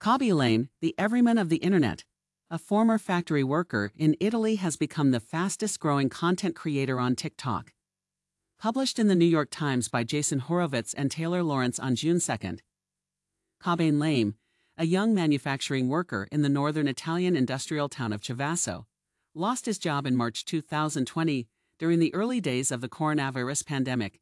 Khaby Lame, the everyman of the internet, a former factory worker in Italy has become the fastest growing content creator on TikTok. Published in the New York Times by Jason Horowitz and Taylor Lorenz on June 2. Khaby Lame, a young manufacturing worker in the northern Italian industrial town of Chivasso, lost his job in March 2020 during the early days of the coronavirus pandemic.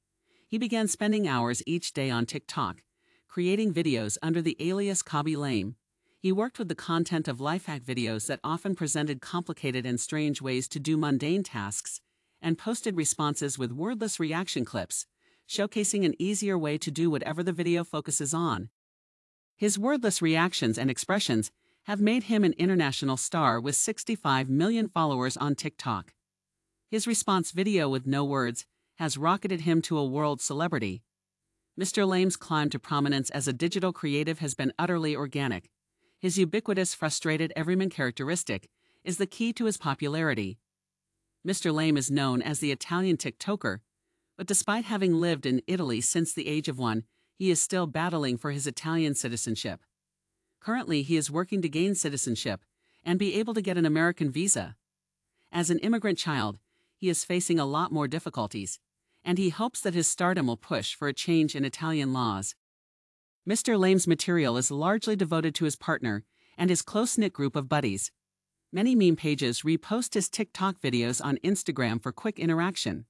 He began spending hours each day on TikTok, creating videos under the alias Khaby Lame. He worked with the content of life hack videos that often presented complicated and strange ways to do mundane tasks, and posted responses with wordless reaction clips, showcasing an easier way to do whatever the video focuses on. His wordless reactions and expressions have made him an international star with 65 million followers on TikTok. His response video with no words has rocketed him to a world celebrity. Mr. Lame's climb to prominence as a digital creative has been utterly organic. His ubiquitous, frustrated everyman characteristic is the key to his popularity. Mr. Lame is known as the Italian TikToker, but despite having lived in Italy since the age of one, he is still battling for his Italian citizenship. Currently, he is working to gain citizenship and be able to get an American visa. As an immigrant child, he is facing a lot more difficulties, and he hopes that his stardom will push for a change in Italian laws. Mr. Lame's material is largely devoted to his partner and his close knit group of buddies. Many meme pages repost his TikTok videos on Instagram for quick interaction.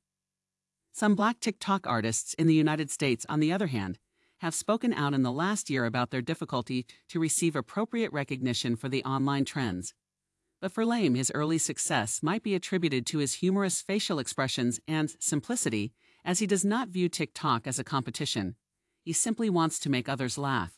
Some black TikTok artists in the United States, on the other hand, have spoken out in the last year about their difficulty to receive appropriate recognition for the online trends. But for Lame, his early success might be attributed to his humorous facial expressions and simplicity, as he does not view TikTok as a competition. He simply wants to make others laugh.